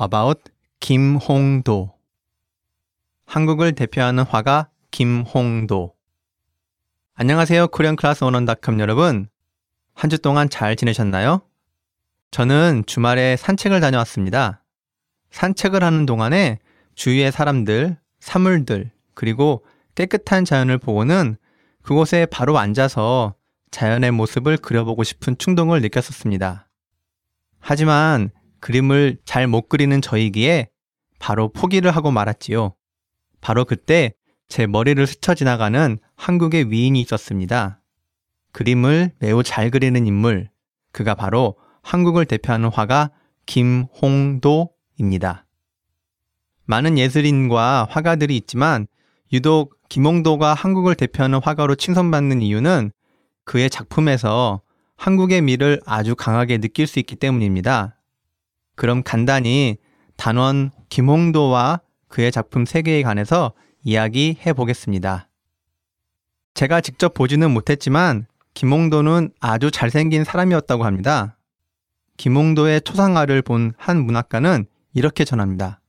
about 김홍도. 한국을 대표하는 화가 김홍도. 안녕하세요. 코리안 클래스 원원닷컴 여러분. 한 주 동안 잘 지내셨나요? 저는 주말에 산책을 다녀왔습니다. 산책을 하는 동안에 주위의 사람들, 사물들, 그리고 깨끗한 자연을 보고는 그곳에 바로 앉아서 자연의 모습을 그려보고 싶은 충동을 느꼈었습니다. 하지만 그림을 잘 못 그리는 저이기에 바로 포기를 하고 말았지요. 바로 그때 제 머리를 스쳐 지나가는 한국의 위인이 있었습니다. 그림을 매우 잘 그리는 인물, 그가 바로 한국을 대표하는 화가 김홍도입니다. 많은 예술인과 화가들이 있지만 유독 김홍도가 한국을 대표하는 화가로 칭송받는 이유는 그의 작품에서 한국의 미를 아주 강하게 느낄 수 있기 때문입니다. 그럼 간단히 단원 김홍도와 그의 작품 세계에 관해서 이야기해 보겠습니다. 제가 직접 보지는 못했지만 김홍도는 아주 잘생긴 사람이었다고 합니다. 김홍도의 초상화를 본 한 문학가는 이렇게 전합니다.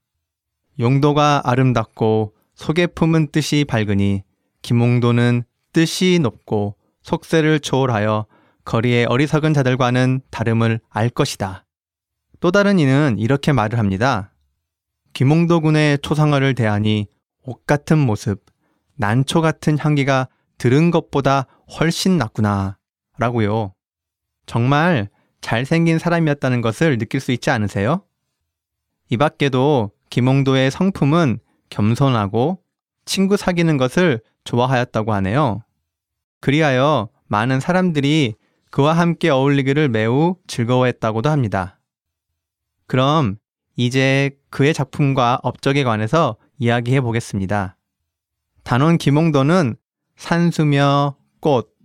용도가 아름답고 속에 품은 뜻이 밝으니 김홍도는 뜻이 높고 속세를 초월하여 거리의 어리석은 자들과는 다름을 알 것이다. 또 다른 이는 이렇게 말을 합니다. 김홍도 군의 초상화를 대하니 옷 같은 모습, 난초 같은 향기가 들은 것보다 훨씬 낫구나. 라고요. 정말 잘생긴 사람이었다는 것을 느낄 수 있지 않으세요? 이 밖에도 김홍도의 성품은 겸손하고 친구 사귀는 것을 좋아하였다고 하네요. 그리하여 많은 사람들이 그와 함께 어울리기를 매우 즐거워했다고도 합니다. 그럼 이제 그의 작품과 업적에 관해서 이야기해 보겠습니다. 단원 김홍도는 산수며 꽃,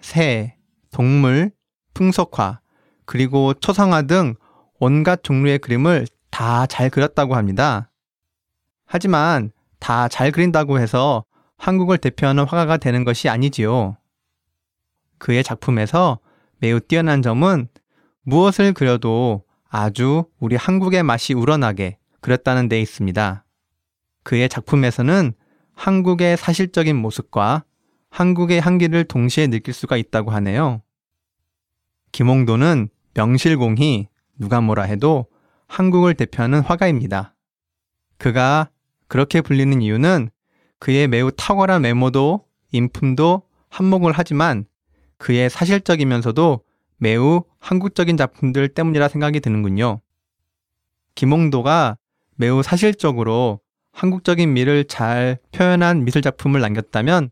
새, 동물, 풍속화, 그리고 초상화 등 온갖 종류의 그림을 다 잘 그렸다고 합니다. 하지만 다 잘 그린다고 해서 한국을 대표하는 화가가 되는 것이 아니지요. 그의 작품에서 매우 뛰어난 점은 무엇을 그려도 아주 우리 한국의 맛이 우러나게 그렸다는 데 있습니다. 그의 작품에서는 한국의 사실적인 모습과 한국의 향기를 동시에 느낄 수가 있다고 하네요. 김홍도는 명실공히 누가 뭐라 해도 한국을 대표하는 화가입니다. 그가 그렇게 불리는 이유는 그의 매우 탁월한 외모도 인품도 한몫을 하지만 그의 사실적이면서도 매우 한국적인 작품들 때문이라 생각이 드는군요. 김홍도가 매우 사실적으로 한국적인 미를 잘 표현한 미술 작품을 남겼다면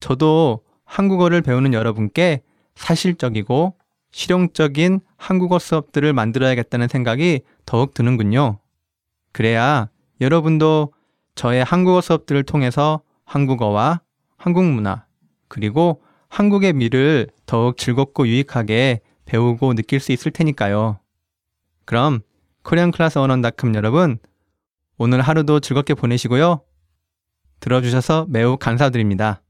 저도 한국어를 배우는 여러분께 사실적이고 실용적인 한국어 수업들을 만들어야겠다는 생각이 더욱 드는군요. 그래야 여러분도 저의 한국어 수업들을 통해서 한국어와 한국 문화, 그리고 한국의 미를 더욱 즐겁고 유익하게 배우고 느낄 수 있을 테니까요. 그럼 코리안 클래스 원원닷컴 여러분, 오늘 하루도 즐겁게 보내시고요. 들어주셔서 매우 감사드립니다.